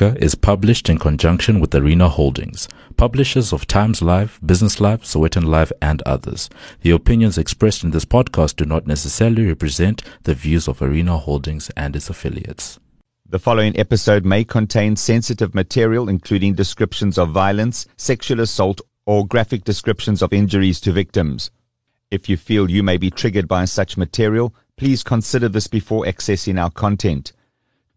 Is published in conjunction with Arena Holdings, publishers of Times Live, Business Live, Sowetan Live, and others. The opinions expressed in this podcast do not necessarily represent the views of Arena Holdings and its affiliates. The following episode may contain sensitive material, including descriptions of violence, sexual assault, or graphic descriptions of injuries to victims. If you feel you may be triggered by such material, please consider this before accessing our content.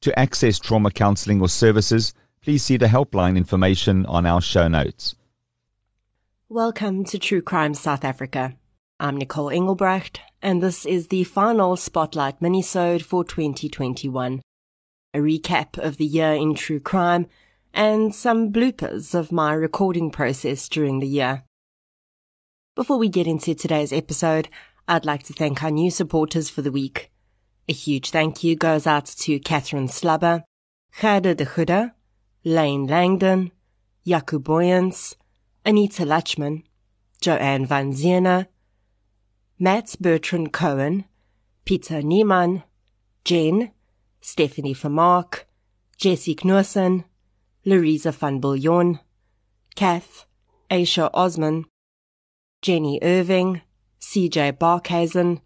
To access trauma counseling or services, please see the helpline information on our show notes. Welcome to True Crime South Africa. I'm Nicole Engelbrecht, and this is the final Spotlight minisode for 2021. A recap of the year in true crime and some bloopers of my recording process during the year. Before we get into today's episode, I'd like to thank our new supporters for the week. A huge thank you goes out to Catherine Slubber, Gerda de Goede, Lane Langdon, Jakub Boyens, Anita Lachman, Joanne Van Ziener, Matt Bertrand Cohen, Peter Niemann, Jen, Stephanie Vermark, Jesse Knursen, Louisa van Bouillon, Kath, Aisha Osman, Jenny Irving, CJ Barkhazen,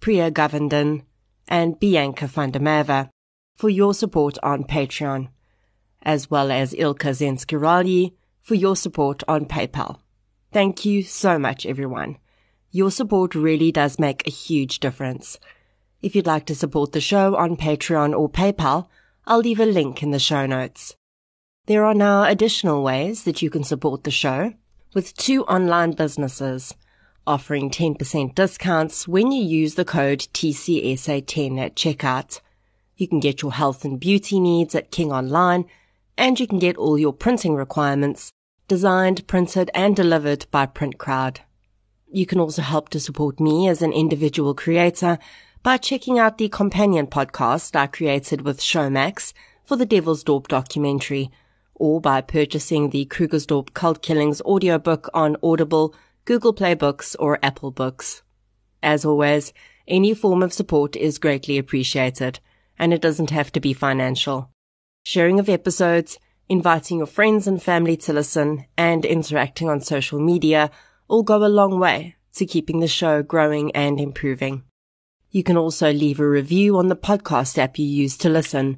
Priya Govenden, and Bianca Merwe for your support on Patreon, as well as Ilka Zenskirali for your support on PayPal. Thank you so much, everyone. Your support really does make a huge difference. If you'd like to support the show on Patreon or PayPal, I'll leave a link in the show notes. There are now additional ways that you can support the show with two online businesses – offering 10% discounts when you use the code TCSA10 at checkout. You can get your health and beauty needs at King Online, and you can get all your printing requirements designed, printed, and delivered by PrintCrowd. You can also help to support me as an individual creator by checking out the companion podcast I created with Showmax for the Devilsdorp documentary, or by purchasing the Krugersdorp Cult Killings audiobook on Audible Google Play Books, or Apple Books. As always, any form of support is greatly appreciated, and it doesn't have to be financial. Sharing of episodes, inviting your friends and family to listen, and interacting on social media all go a long way to keeping the show growing and improving. You can also leave a review on the podcast app you use to listen.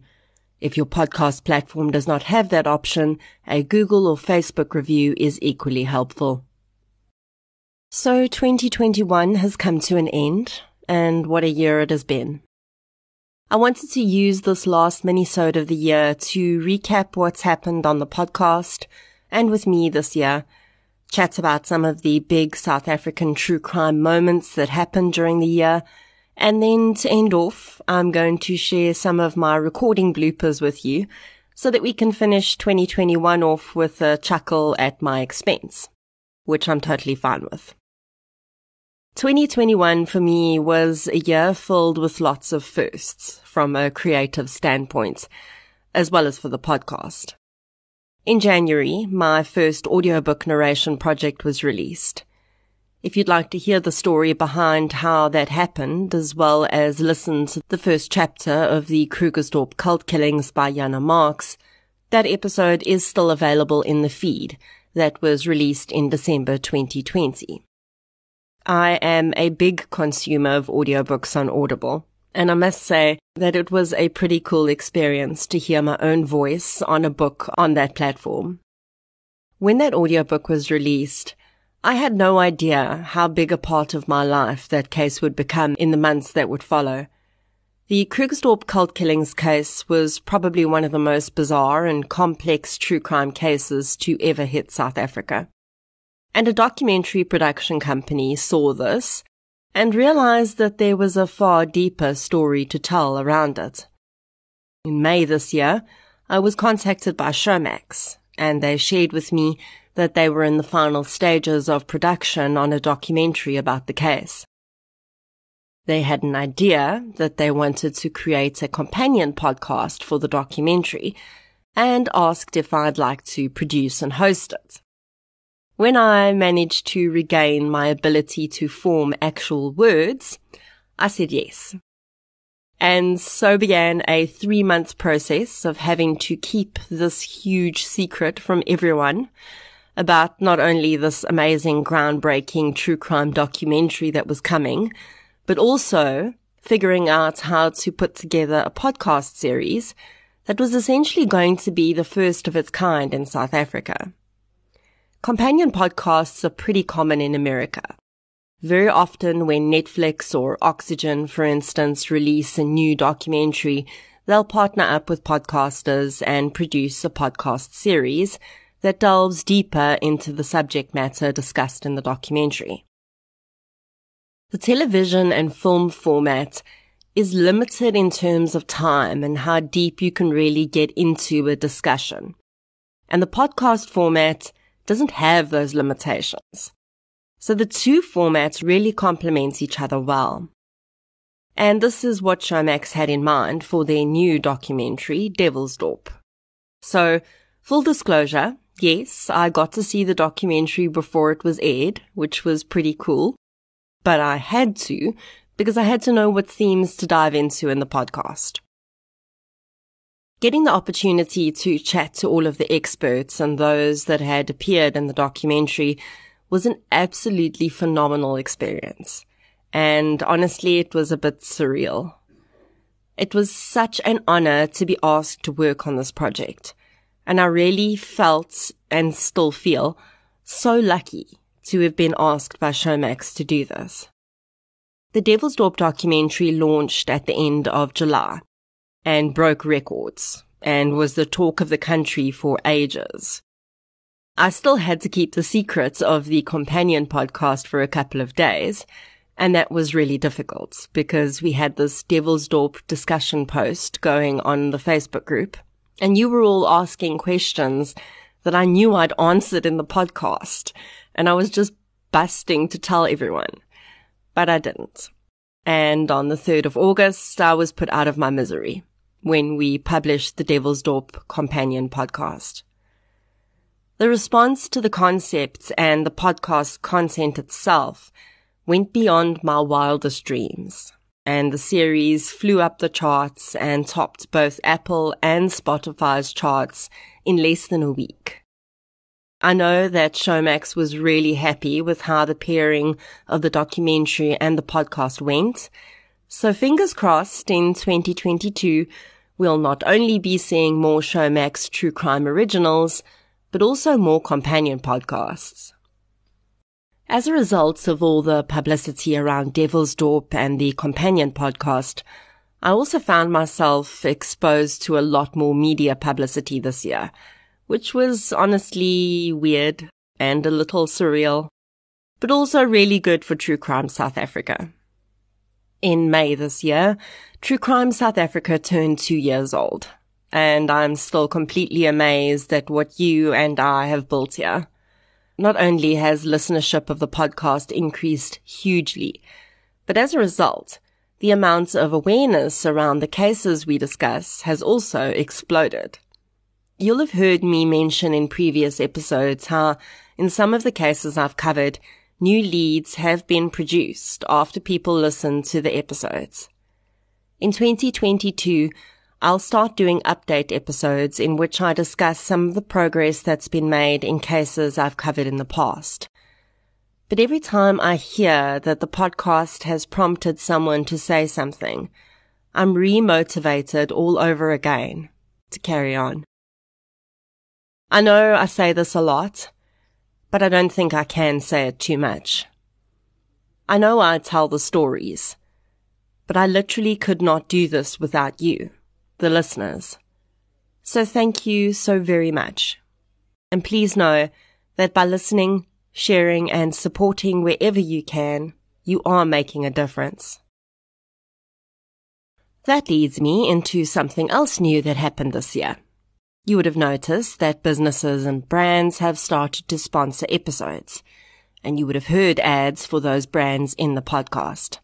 If your podcast platform does not have that option, a Google or Facebook review is equally helpful. So 2021 has come to an end, and what a year it has been. I wanted to use this last minisode of the year to recap what's happened on the podcast and with me this year, chat about some of the big South African true crime moments that happened during the year, and then to end off, I'm going to share some of my recording bloopers with you so that we can finish 2021 off with a chuckle at my expense, which I'm totally fine with. 2021 for me was a year filled with lots of firsts from a creative standpoint, as well as for the podcast. In January, my first audiobook narration project was released. If you'd like to hear the story behind how that happened, as well as listen to the first chapter of the Krugersdorp cult killings by Jana Marx, that episode is still available in the feed that was released in December 2020. I am a big consumer of audiobooks on Audible. And I must say that it was a pretty cool experience to hear my own voice on a book on that platform. When that audiobook was released, I had no idea how big a part of my life that case would become in the months that would follow. The Krugersdorp cult killings case was probably one of the most bizarre and complex true crime cases to ever hit South Africa. And a documentary production company saw this and realized that there was a far deeper story to tell around it. In May this year, I was contacted by Showmax, and they shared with me that they were in the final stages of production on a documentary about the case. They had an idea that they wanted to create a companion podcast for the documentary and asked if I'd like to produce and host it. When I managed to regain my ability to form actual words, I said yes. And so began a three month process of having to keep this huge secret from everyone about not only this amazing groundbreaking true crime documentary that was coming, but also figuring out how to put together a podcast series that was essentially going to be the first of its kind in South Africa. Companion podcasts are pretty common in America. Very often when Netflix or Oxygen, for instance, release a new documentary, they'll partner up with podcasters and produce a podcast series that delves deeper into the subject matter discussed in the documentary. The television and film format is limited in terms of time and how deep you can really get into a discussion. And the podcast format doesn't have those limitations. So the two formats really complement each other well. And this is what Showmax had in mind for their new documentary, Devilsdorp. So, full disclosure, yes, I got to see the documentary before it was aired, which was pretty cool. But I had to, because I had to know what themes to dive into in the podcast. Getting the opportunity to chat to all of the experts and those that had appeared in the documentary was an absolutely phenomenal experience. And honestly, it was a bit surreal. It was such an honor to be asked to work on this project. And I really felt and still feel so lucky to have been asked by Showmax to do this. The Devilsdorp documentary launched at the end of July and broke records and was the talk of the country for ages. I still had to keep the secrets of the companion podcast for a couple of days. And that was really difficult because we had this devil's Devilsdorp discussion post going on the Facebook group and you were all asking questions that I knew I'd answered in the podcast. And I was just busting to tell everyone, but I didn't. And on the 3rd of August, I was put out of my misery when we published the Devilsdorp companion podcast. The response to the concepts and the podcast content itself went beyond my wildest dreams, and the series flew up the charts and topped both Apple and Spotify's charts in less than a week. I know that Showmax was really happy with how the pairing of the documentary and the podcast went. So fingers crossed in 2022, we'll not only be seeing more Showmax true crime originals, but also more companion podcasts. As a result of all the publicity around Devil's Devilsdorp and the companion podcast, I also found myself exposed to a lot more media publicity this year which was honestly weird and a little surreal, but also really good for True Crime South Africa. In May this year, True Crime South Africa turned two years old, and I'm still completely amazed at what you and I have built here. Not only has listenership of the podcast increased hugely, but as a result, the amount of awareness around the cases we discuss has also exploded. You'll have heard me mention in previous episodes how, in some of the cases I've covered, new leads have been produced after people listen to the episodes. In 2022, I'll start doing update episodes in which I discuss some of the progress that's been made in cases I've covered in the past. But every time I hear that the podcast has prompted someone to say something, I'm remotivated all over again to carry on. I know I say this a lot, but I don't think I can say it too much. I know I tell the stories, but I literally could not do this without you, the listeners. So thank you so very much. And please know that by listening, sharing and supporting wherever you can, you are making a difference. That leads me into something else new that happened this year. You would have noticed that businesses and brands have started to sponsor episodes, and you would have heard ads for those brands in the podcast.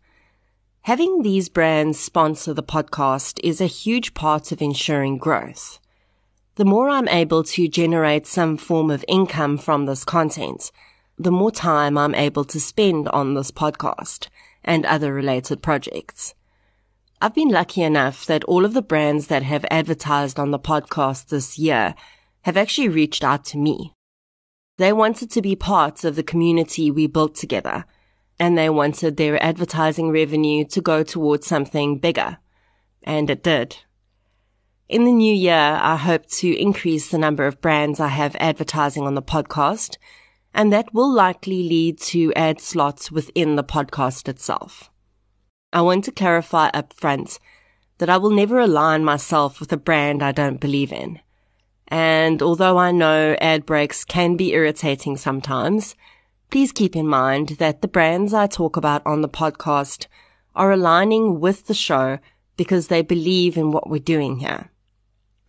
Having these brands sponsor the podcast is a huge part of ensuring growth. The more I'm able to generate some form of income from this content, the more time I'm able to spend on this podcast and other related projects. I've been lucky enough that all of the brands that have advertised on the podcast this year have actually reached out to me. They wanted to be part of the community we built together, and they wanted their advertising revenue to go towards something bigger. And it did. In the new year, I hope to increase the number of brands I have advertising on the podcast, and that will likely lead to ad slots within the podcast itself. I want to clarify up front that I will never align myself with a brand I don't believe in. And although I know ad breaks can be irritating sometimes, please keep in mind that the brands I talk about on the podcast are aligning with the show because they believe in what we're doing here.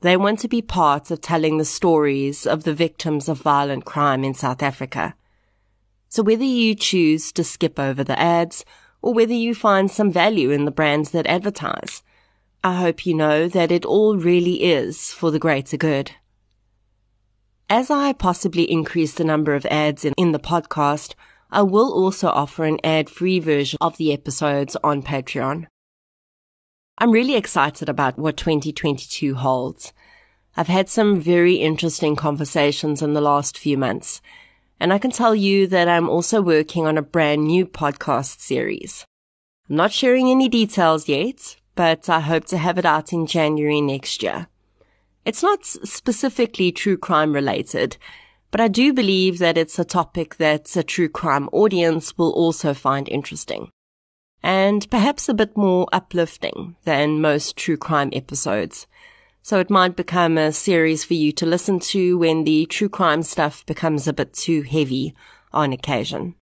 They want to be part of telling the stories of the victims of violent crime in South Africa. So whether you choose to skip over the ads or whether you find some value in the brands that advertise, I hope you know that it all really is for the greater good. As I possibly increase the number of ads in, in the podcast, I will also offer an ad-free version of the episodes on Patreon. I'm really excited about what 2022 holds. I've had some very interesting conversations in the last few months, and I can tell you that I'm also working on a brand new podcast series. I'm not sharing any details yet, but I hope to have it out in January next year. It's not specifically true crime related, but I do believe that it's a topic that a true crime audience will also find interesting and perhaps a bit more uplifting than most true crime episodes. So it might become a series for you to listen to when the true crime stuff becomes a bit too heavy on occasion.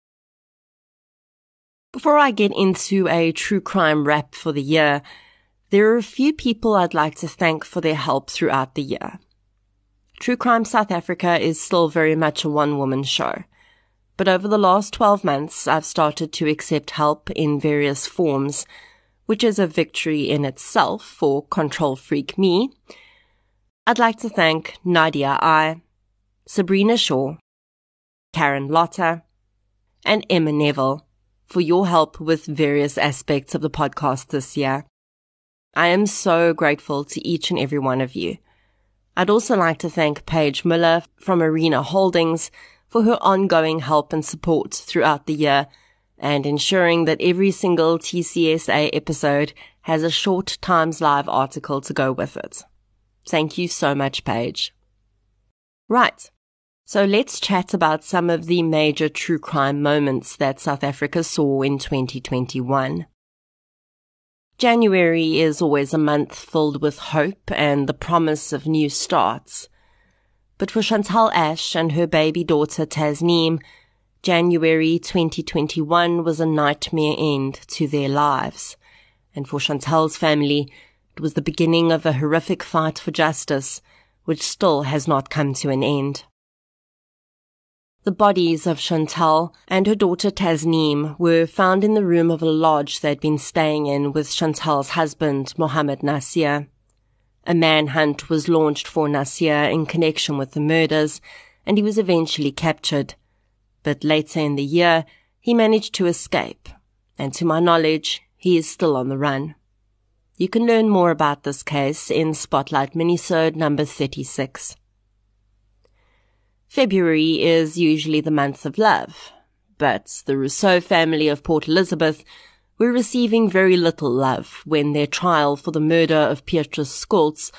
Before I get into a true crime wrap for the year, there are a few people I'd like to thank for their help throughout the year. True Crime South Africa is still very much a one woman show. But over the last 12 months, I've started to accept help in various forms, which is a victory in itself for control freak me. I'd like to thank Nadia I, Sabrina Shaw, Karen Lotta, and Emma Neville for your help with various aspects of the podcast this year. I am so grateful to each and every one of you. I'd also like to thank Paige Miller from Arena Holdings for her ongoing help and support throughout the year and ensuring that every single TCSA episode has a short Times Live article to go with it. Thank you so much, Paige. Right. So let's chat about some of the major true crime moments that South Africa saw in 2021. January is always a month filled with hope and the promise of new starts. But for Chantal Ash and her baby daughter Tasneem, January 2021 was a nightmare end to their lives. And for Chantal's family, it was the beginning of a horrific fight for justice, which still has not come to an end. The bodies of Chantal and her daughter Tasneem were found in the room of a lodge they'd been staying in with Chantal's husband, Mohammed Nasir. A manhunt was launched for Nasir in connection with the murders, and he was eventually captured. But later in the year, he managed to escape, and to my knowledge, he is still on the run. You can learn more about this case in Spotlight Minisode number 36. February is usually the month of love, but the Rousseau family of Port Elizabeth were receiving very little love when their trial for the murder of Petrus Scholtz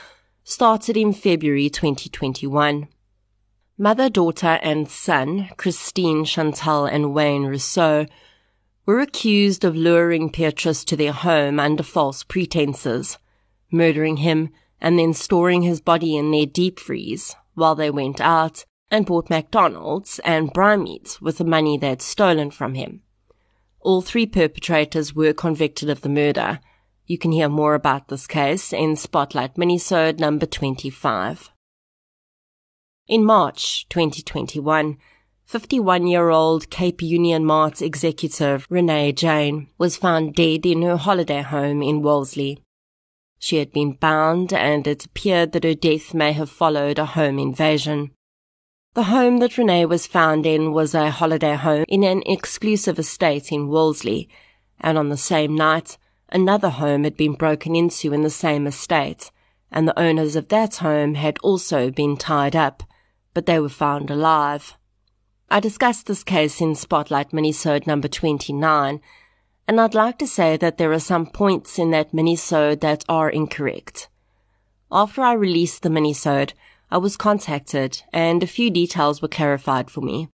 started in February 2021. Mother, daughter, and son, Christine Chantal and Wayne Rousseau, were accused of luring Petrus to their home under false pretenses, murdering him, and then storing his body in their deep freeze while they went out and bought McDonald's and brine with the money they had stolen from him. All three perpetrators were convicted of the murder. You can hear more about this case in Spotlight Minisode number 25. In March 2021, 51-year-old Cape Union Mart executive Renee Jane was found dead in her holiday home in Wolseley. She had been bound and it appeared that her death may have followed a home invasion. The home that Renee was found in was a holiday home in an exclusive estate in Wolseley, and on the same night, another home had been broken into in the same estate, and the owners of that home had also been tied up, but they were found alive. I discussed this case in Spotlight Minisode number 29, and I'd like to say that there are some points in that minisode that are incorrect. After I released the minisode, I was contacted and a few details were clarified for me.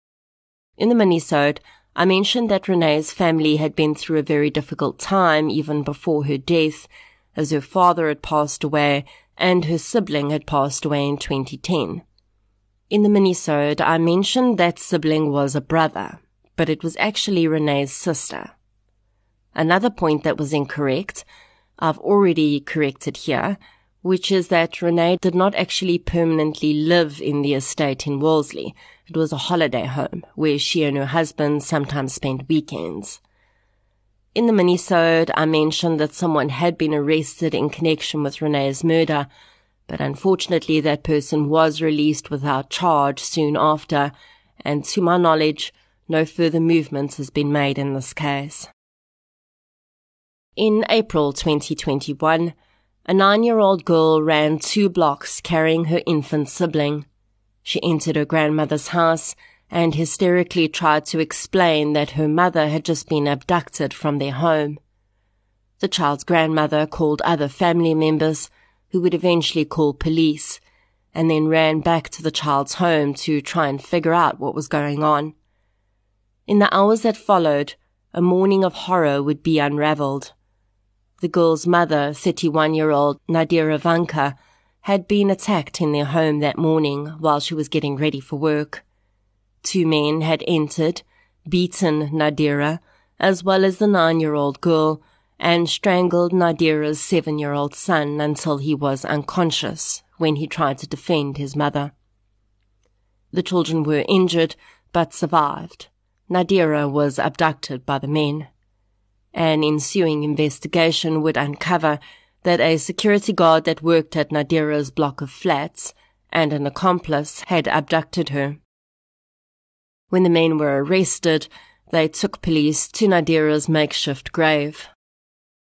In the minisode, I mentioned that Renee's family had been through a very difficult time even before her death, as her father had passed away and her sibling had passed away in 2010. In the minisode, I mentioned that sibling was a brother, but it was actually Renee's sister. Another point that was incorrect, I've already corrected here, which is that Renee did not actually permanently live in the estate in Wolseley. It was a holiday home where she and her husband sometimes spent weekends. In the minisode, I mentioned that someone had been arrested in connection with Renee's murder, but unfortunately that person was released without charge soon after, and to my knowledge, no further movement has been made in this case. In April 2021, a nine-year-old girl ran two blocks carrying her infant sibling. She entered her grandmother's house and hysterically tried to explain that her mother had just been abducted from their home. The child's grandmother called other family members, who would eventually call police, and then ran back to the child's home to try and figure out what was going on. In the hours that followed, a morning of horror would be unraveled. The girl's mother, 31 year old Nadira Vanka, had been attacked in their home that morning while she was getting ready for work. Two men had entered, beaten Nadira, as well as the nine year old girl, and strangled Nadira's seven year old son until he was unconscious when he tried to defend his mother. The children were injured but survived. Nadira was abducted by the men. An ensuing investigation would uncover that a security guard that worked at Nadira's block of flats and an accomplice had abducted her. When the men were arrested, they took police to Nadira's makeshift grave.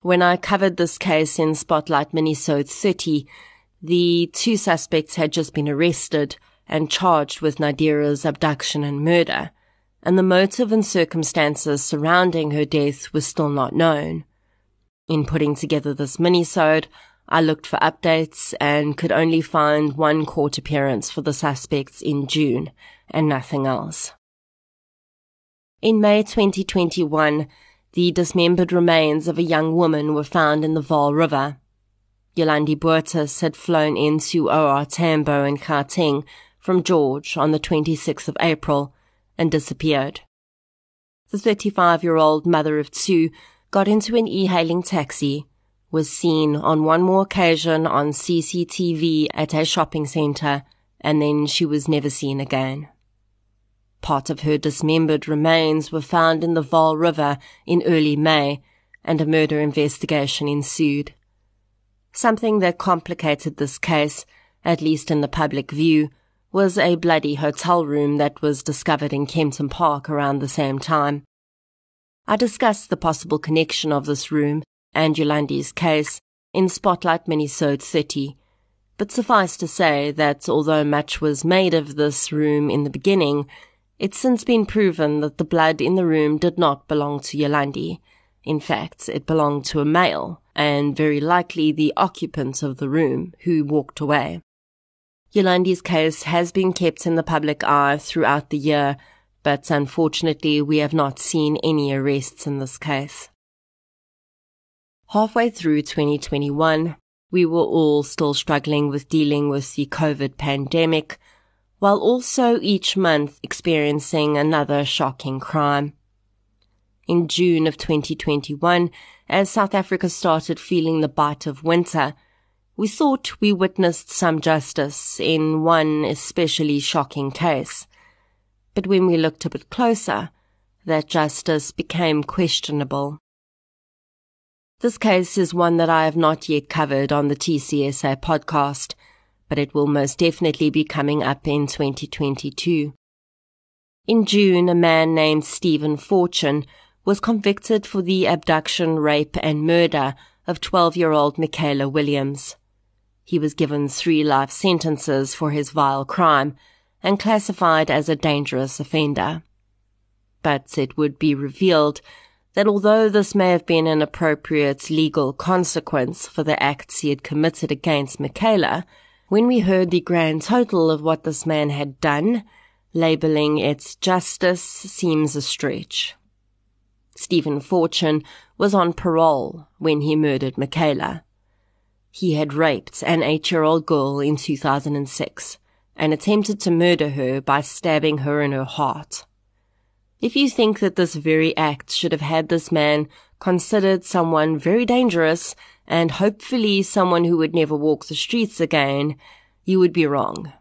When I covered this case in Spotlight Minisode 30, the two suspects had just been arrested and charged with Nadira's abduction and murder and the motive and circumstances surrounding her death were still not known. In putting together this minisode, I looked for updates and could only find one court appearance for the suspects in June and nothing else. In May 2021, the dismembered remains of a young woman were found in the Vaal River. Yolandi Boertes had flown into OR Tambo in Gauteng from George on the 26th of April and disappeared. The 35 year old mother of two got into an e hailing taxi, was seen on one more occasion on CCTV at a shopping centre, and then she was never seen again. Part of her dismembered remains were found in the Vaal River in early May, and a murder investigation ensued. Something that complicated this case, at least in the public view, was a bloody hotel room that was discovered in Kempton Park around the same time. I discussed the possible connection of this room and Yolandi's case in Spotlight Minisode 30, but suffice to say that although much was made of this room in the beginning, it's since been proven that the blood in the room did not belong to Yolandi. In fact, it belonged to a male, and very likely the occupant of the room, who walked away. Yolandi's case has been kept in the public eye throughout the year, but unfortunately we have not seen any arrests in this case. Halfway through 2021, we were all still struggling with dealing with the COVID pandemic, while also each month experiencing another shocking crime. In June of 2021, as South Africa started feeling the bite of winter, we thought we witnessed some justice in one especially shocking case. But when we looked a bit closer, that justice became questionable. This case is one that I have not yet covered on the TCSA podcast, but it will most definitely be coming up in 2022. In June, a man named Stephen Fortune was convicted for the abduction, rape, and murder of 12 year old Michaela Williams. He was given three life sentences for his vile crime and classified as a dangerous offender. But it would be revealed that although this may have been an appropriate legal consequence for the acts he had committed against Michaela, when we heard the grand total of what this man had done, labeling it justice seems a stretch. Stephen Fortune was on parole when he murdered Michaela. He had raped an eight-year-old girl in 2006 and attempted to murder her by stabbing her in her heart. If you think that this very act should have had this man considered someone very dangerous and hopefully someone who would never walk the streets again, you would be wrong.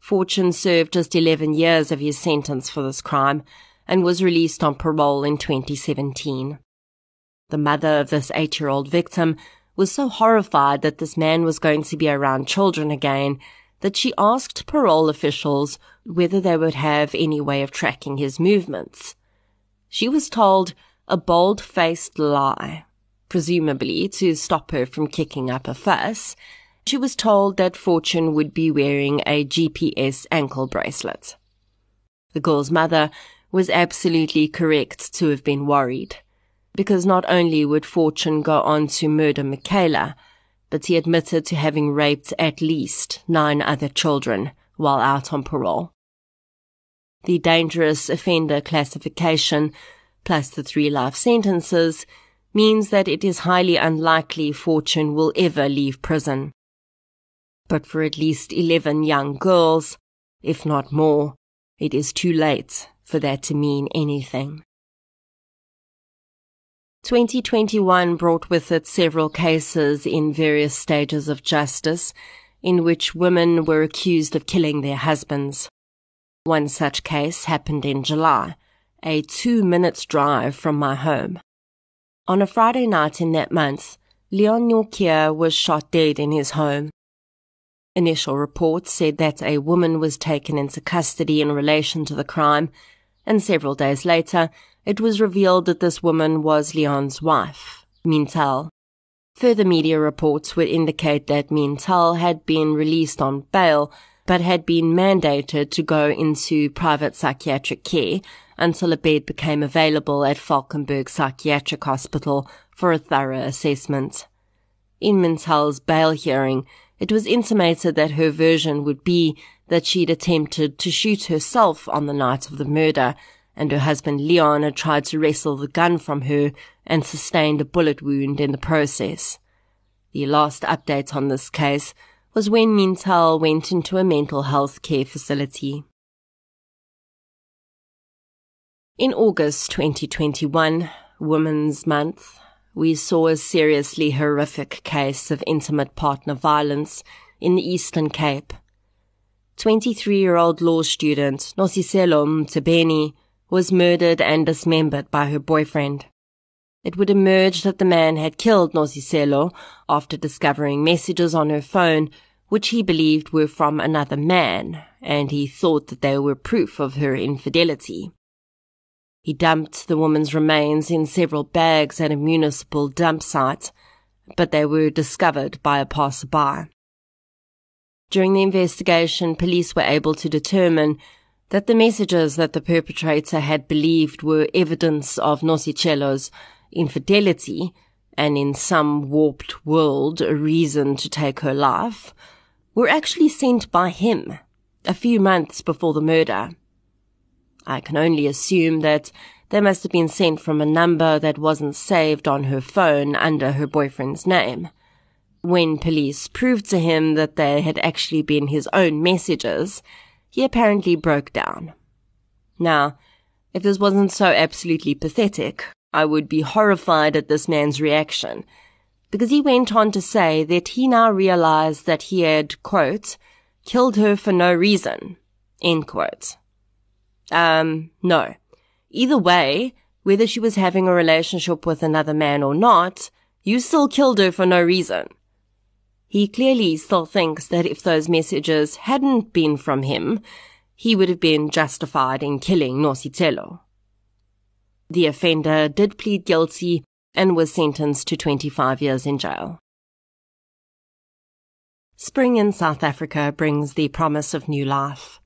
Fortune served just 11 years of his sentence for this crime and was released on parole in 2017. The mother of this eight-year-old victim was so horrified that this man was going to be around children again that she asked parole officials whether they would have any way of tracking his movements. She was told a bold-faced lie, presumably to stop her from kicking up a fuss. She was told that Fortune would be wearing a GPS ankle bracelet. The girl's mother was absolutely correct to have been worried because not only would Fortune go on to murder Michaela, but he admitted to having raped at least nine other children while out on parole. The dangerous offender classification, plus the three life sentences, means that it is highly unlikely Fortune will ever leave prison. But for at least 11 young girls, if not more, it is too late for that to mean anything. 2021 brought with it several cases in various stages of justice in which women were accused of killing their husbands. One such case happened in July, a two minutes drive from my home. On a Friday night in that month, Leon Norkier was shot dead in his home. Initial reports said that a woman was taken into custody in relation to the crime, and several days later, it was revealed that this woman was Leon's wife, Mintal. Further media reports would indicate that Mintal had been released on bail, but had been mandated to go into private psychiatric care until a bed became available at Valkenberg Psychiatric Hospital for a thorough assessment. In Mintal's bail hearing, it was intimated that her version would be that she'd attempted to shoot herself on the night of the murder and her husband Leon had tried to wrestle the gun from her and sustained a bullet wound in the process. The last update on this case was when Mintal went into a mental health care facility. In August 2021, Women's Month, we saw a seriously horrific case of intimate partner violence in the Eastern Cape. 23-year-old law student Nosicelo Mtebeni was murdered and dismembered by her boyfriend. It would emerge that the man had killed Nosicelo after discovering messages on her phone which he believed were from another man, and he thought that they were proof of her infidelity. He dumped the woman's remains in several bags at a municipal dump site, but they were discovered by a passerby. During the investigation, police were able to determine that the messages that the perpetrator had believed were evidence of Nosicelo's infidelity and in some warped world a reason to take her life were actually sent by him a few months before the murder. I can only assume that they must have been sent from a number that wasn't saved on her phone under her boyfriend's name. When police proved to him that they had actually been his own messages, he apparently broke down. Now, if this wasn't so absolutely pathetic, I would be horrified at this man's reaction, because he went on to say that he now realized that he had, quote, killed her for no reason, end quote. Um, no. Either way, whether she was having a relationship with another man or not, you still killed her for no reason. He clearly still thinks that if those messages hadn't been from him, he would have been justified in killing Nosicelo. The offender did plead guilty and was sentenced to 25 years in jail. Spring in South Africa brings the promise of new life.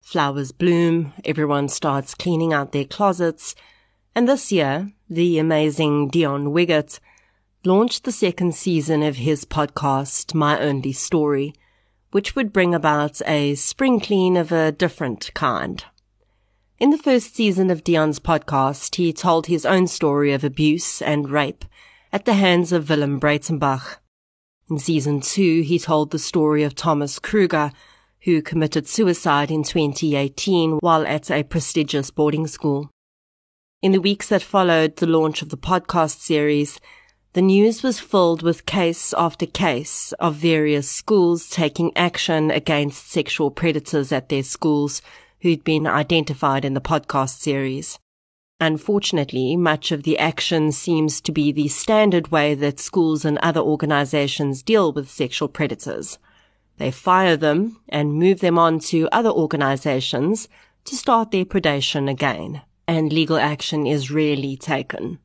Flowers bloom, everyone starts cleaning out their closets, and this year, the amazing Dion Wiggett launched the second season of his podcast, My Only Story, which would bring about a spring clean of a different kind. In the first season of Dion's podcast, he told his own story of abuse and rape at the hands of Willem Breitenbach, in season two, he told the story of Thomas Kruger, who committed suicide in 2018 while at a prestigious boarding school. In the weeks that followed the launch of the podcast series, the news was filled with case after case of various schools taking action against sexual predators at their schools who'd been identified in the podcast series. Unfortunately, much of the action seems to be the standard way that schools and other organizations deal with sexual predators. They fire them and move them on to other organizations to start their predation again, and legal action is rarely taken.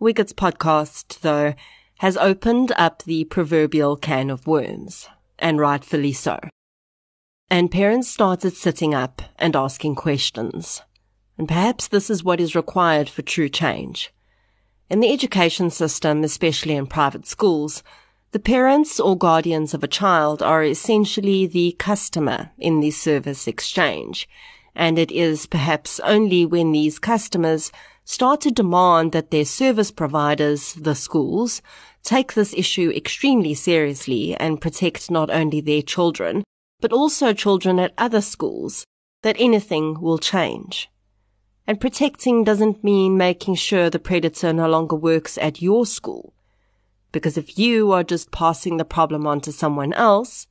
Wiggett's podcast, though, has opened up the proverbial can of worms, and rightfully so. And parents started sitting up and asking questions. And perhaps this is what is required for true change. In the education system, especially in private schools, the parents or guardians of a child are essentially the customer in the service exchange. And it is perhaps only when these customers start to demand that their service providers, the schools, take this issue extremely seriously and protect not only their children, but also children at other schools, that anything will change. And protecting doesn't mean making sure the predator no longer works at your school. Because if you are just passing the problem on to someone else,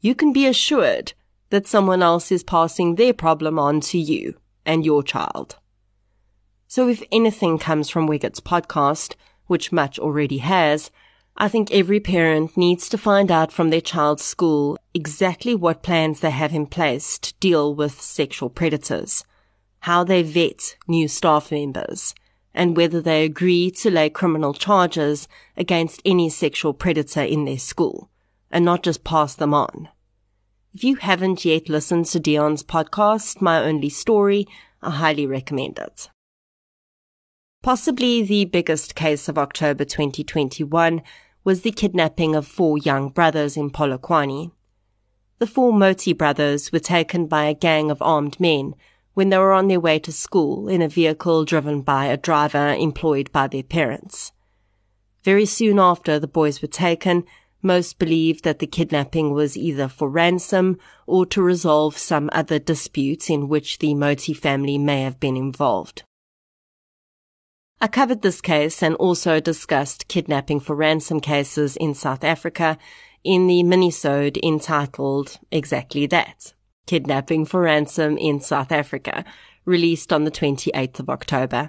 you can be assured that someone else is passing their problem on to you and your child. So if anything comes from Wiggett's podcast, which much already has, I think every parent needs to find out from their child's school exactly what plans they have in place to deal with sexual predators how they vet new staff members, and whether they agree to lay criminal charges against any sexual predator in their school, and not just pass them on. If you haven't yet listened to Dion's podcast, My Only Story, I highly recommend it. Possibly the biggest case of October 2021 was the kidnapping of four young brothers in Polokwane. The four Moti brothers were taken by a gang of armed men when they were on their way to school in a vehicle driven by a driver employed by their parents. Very soon after the boys were taken, most believed that the kidnapping was either for ransom or to resolve some other dispute in which the Moti family may have been involved. I covered this case and also discussed kidnapping for ransom cases in South Africa in the minisode entitled exactly that kidnapping for ransom in South Africa, released on the 28th of October.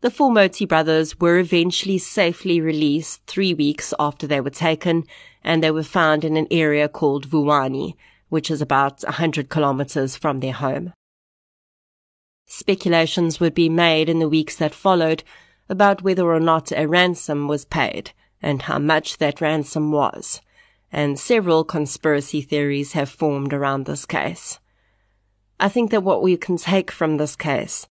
The four Moti brothers were eventually safely released three weeks after they were taken, and they were found in an area called Vuwani, which is about 100 kilometers from their home. Speculations would be made in the weeks that followed about whether or not a ransom was paid and how much that ransom was and several conspiracy theories have formed around this case. I think that what we can take from this case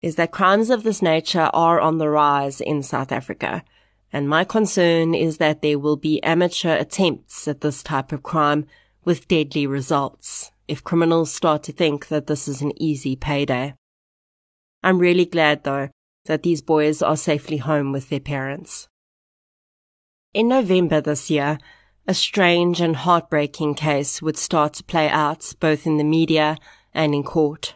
is that crimes of this nature are on the rise in South Africa, and my concern is that there will be amateur attempts at this type of crime with deadly results if criminals start to think that this is an easy payday. I'm really glad, though, that these boys are safely home with their parents. In November this year, a strange and heartbreaking case would start to play out both in the media and in court.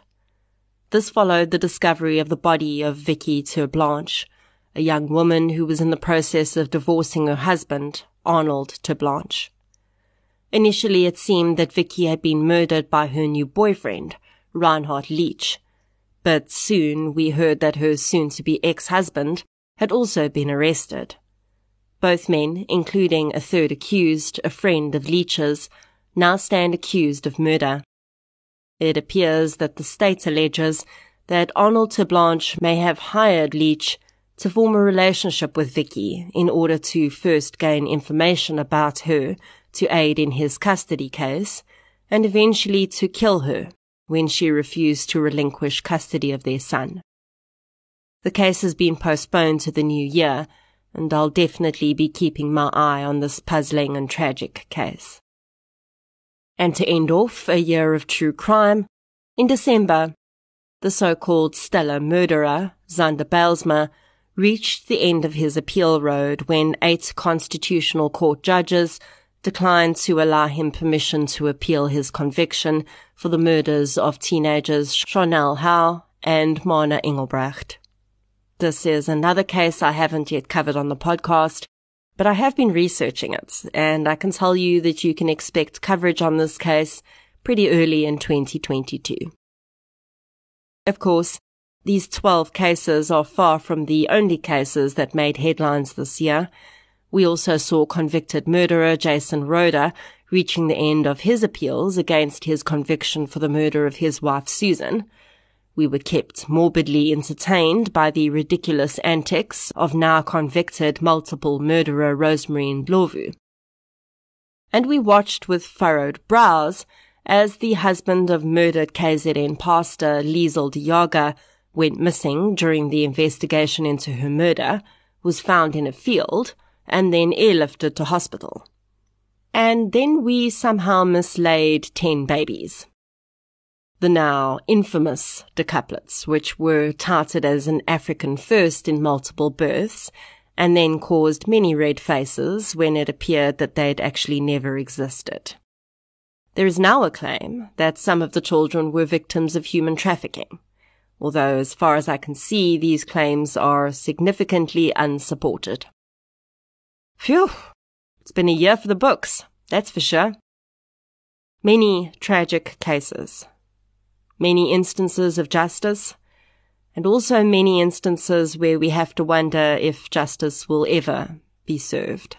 This followed the discovery of the body of Vicky Terblanche, a young woman who was in the process of divorcing her husband, Arnold Terblanche. Initially, it seemed that Vicky had been murdered by her new boyfriend, Reinhard Leach, but soon we heard that her soon-to-be ex-husband had also been arrested. Both men, including a third accused, a friend of Leach's, now stand accused of murder. It appears that the state alleges that Arnold Blanche may have hired Leach to form a relationship with Vicky in order to first gain information about her to aid in his custody case and eventually to kill her when she refused to relinquish custody of their son. The case has been postponed to the new year, and I'll definitely be keeping my eye on this puzzling and tragic case. And to end off a year of true crime, in December, the so-called Stella murderer, Zander Bylsma, reached the end of his appeal road when eight Constitutional Court judges declined to allow him permission to appeal his conviction for the murders of teenagers Charnel Hough and Marna Engelbrecht. This is another case I haven't yet covered on the podcast, but I have been researching it, and I can tell you that you can expect coverage on this case pretty early in 2022. Of course, these 12 cases are far from the only cases that made headlines this year. We also saw convicted murderer Jason Rohde reaching the end of his appeals against his conviction for the murder of his wife Susan. We were kept morbidly entertained by the ridiculous antics of now convicted multiple murderer Rosemary Ndlovu. And we watched with furrowed brows as the husband of murdered KZN pastor Liesl Diaga went missing during the investigation into her murder, was found in a field, and then airlifted to hospital. And then we somehow mislaid ten babies. The now infamous decuplets, which were touted as an African first in multiple births, and then caused many red faces when it appeared that they'd actually never existed. There is now a claim that some of the children were victims of human trafficking, although as far as I can see, these claims are significantly unsupported. Phew! It's been a year for the books, that's for sure. Many tragic cases. Many instances of justice, and also many instances where we have to wonder if justice will ever be served.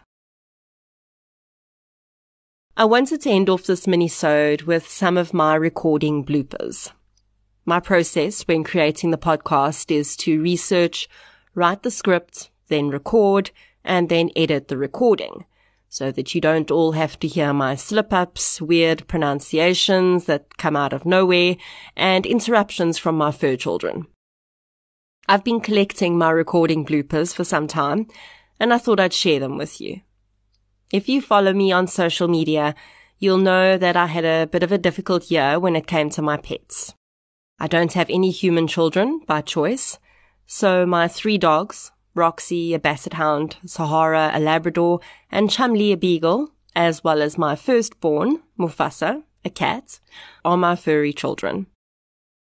I wanted to end off this mini-sode with some of my recording bloopers. My process when creating the podcast is to research, write the script, then record, and then edit the recording so that you don't all have to hear my slip ups, weird pronunciations that come out of nowhere, and interruptions from my fur children. I've been collecting my recording bloopers for some time, and I thought I'd share them with you. If you follow me on social media, you'll know that I had a bit of a difficult year when it came to my pets. I don't have any human children by choice, so my three dogs, Roxy, a basset hound, Sahara, a Labrador, and Chumley, a beagle, as well as my firstborn, Mufasa, a cat, are my furry children.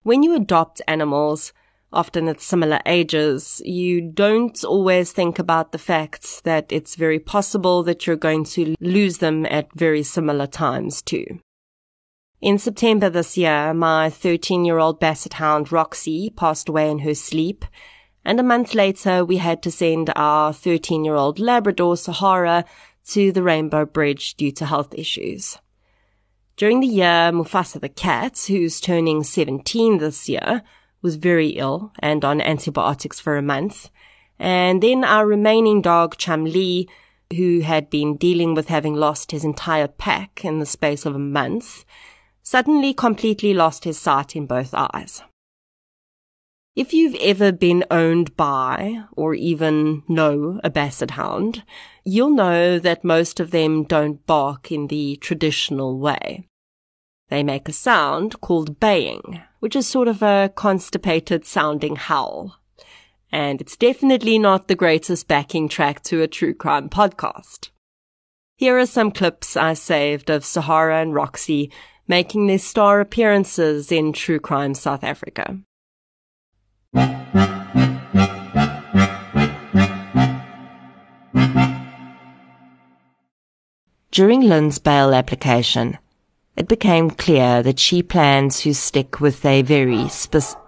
When you adopt animals, often at similar ages, you don't always think about the fact that it's very possible that you're going to lose them at very similar times too. In September this year, my 13 year old basset hound Roxy passed away in her sleep. And a month later, we had to send our 13 year old Labrador Sahara to the Rainbow Bridge due to health issues. During the year, Mufasa the cat, who's turning 17 this year, was very ill and on antibiotics for a month. And then our remaining dog, Chumley, who had been dealing with having lost his entire pack in the space of a month, suddenly completely lost his sight in both eyes. If you've ever been owned by or even know a basset hound, you'll know that most of them don't bark in the traditional way. They make a sound called baying, which is sort of a constipated sounding howl. And it's definitely not the greatest backing track to a true crime podcast. Here are some clips I saved of Sahara and Roxy making their star appearances in True Crime South Africa. During Lynn's bail application, it became clear that she plans to stick with a very specific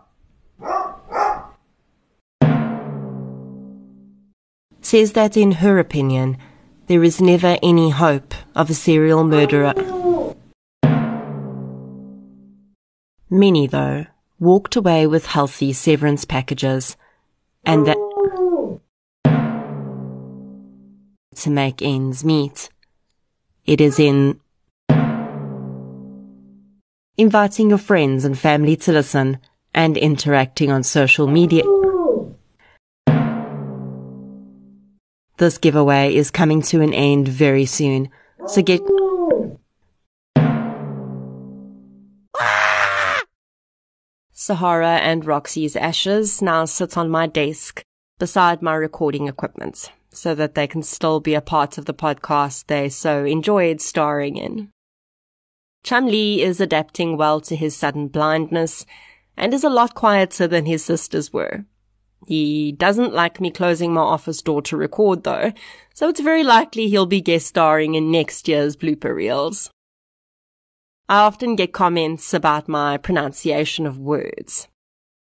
says that in her opinion, there is never any hope of a serial murderer. Many, though, walked away with healthy severance packages and that to make ends meet. It is in inviting your friends and family to listen and interacting on social media. This giveaway is coming to an end very soon, so get Sahara and Roxy's ashes now sit on my desk beside my recording equipment so that they can still be a part of the podcast they so enjoyed starring in. Chumley is adapting well to his sudden blindness and is a lot quieter than his sisters were. He doesn't like me closing my office door to record though, so it's very likely he'll be guest starring in next year's blooper reels. I often get comments about my pronunciation of words.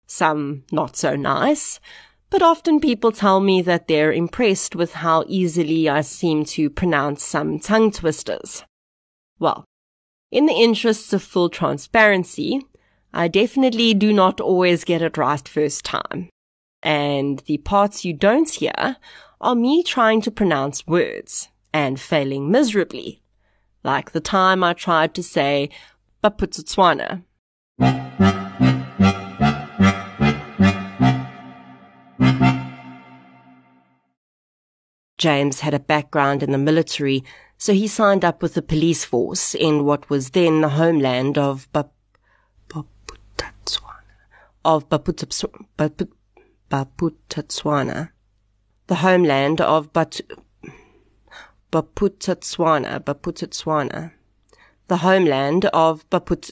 Some not so nice, but often people tell me that they're impressed with how easily I seem to pronounce some tongue twisters. Well, in the interests of full transparency, I definitely do not always get it right first time. And the parts you don't hear are me trying to pronounce words and failing miserably like the time I tried to say Baputsutswana. James had a background in the military, so he signed up with the police force in what was then the homeland of Bap- Baputatswana. Of Baputatswana. The homeland of Batu- Baputatswana, Baputatswana, the homeland of Baput,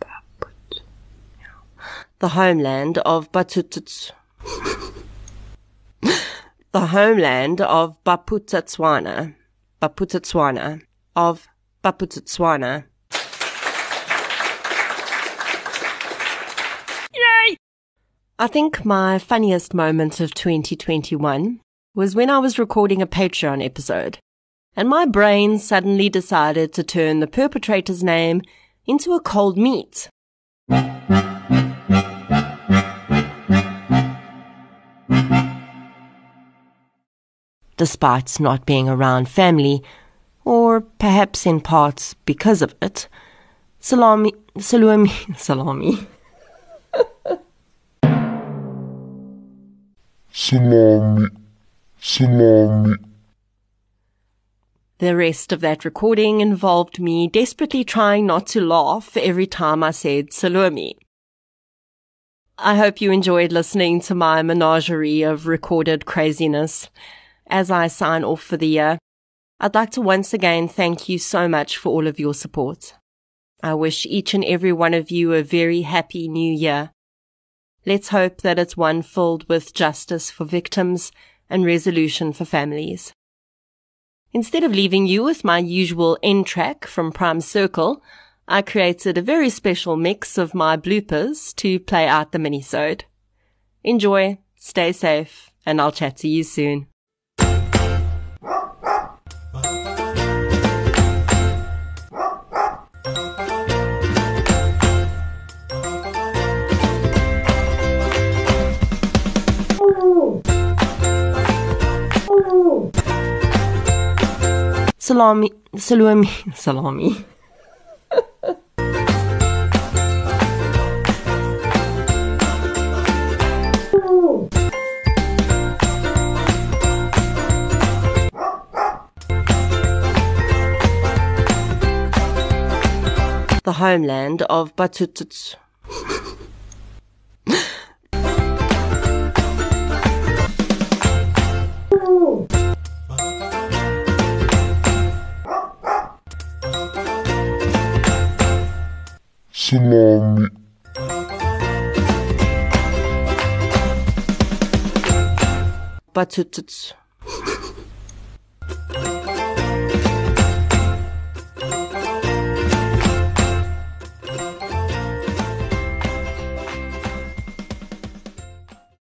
Baput, the homeland of Batututs, the homeland of Baputatswana, Baputatswana, of Baputatswana. Yay! I think my funniest moment of 2021 was when I was recording a Patreon episode and my brain suddenly decided to turn the perpetrator's name into a cold meat. Despite not being around family, or perhaps in part because of it, salami, salami, salami. salami, salami. The rest of that recording involved me desperately trying not to laugh every time I said Salome. I hope you enjoyed listening to my menagerie of recorded craziness. As I sign off for the year, I'd like to once again thank you so much for all of your support. I wish each and every one of you a very happy new year. Let's hope that it's one filled with justice for victims and resolution for families. Instead of leaving you with my usual end track from Prime Circle, I created a very special mix of my bloopers to play out the minisode. Enjoy, stay safe, and I'll chat to you soon. Salami, salami, salami. the homeland of Batututs. Salami. Batututs.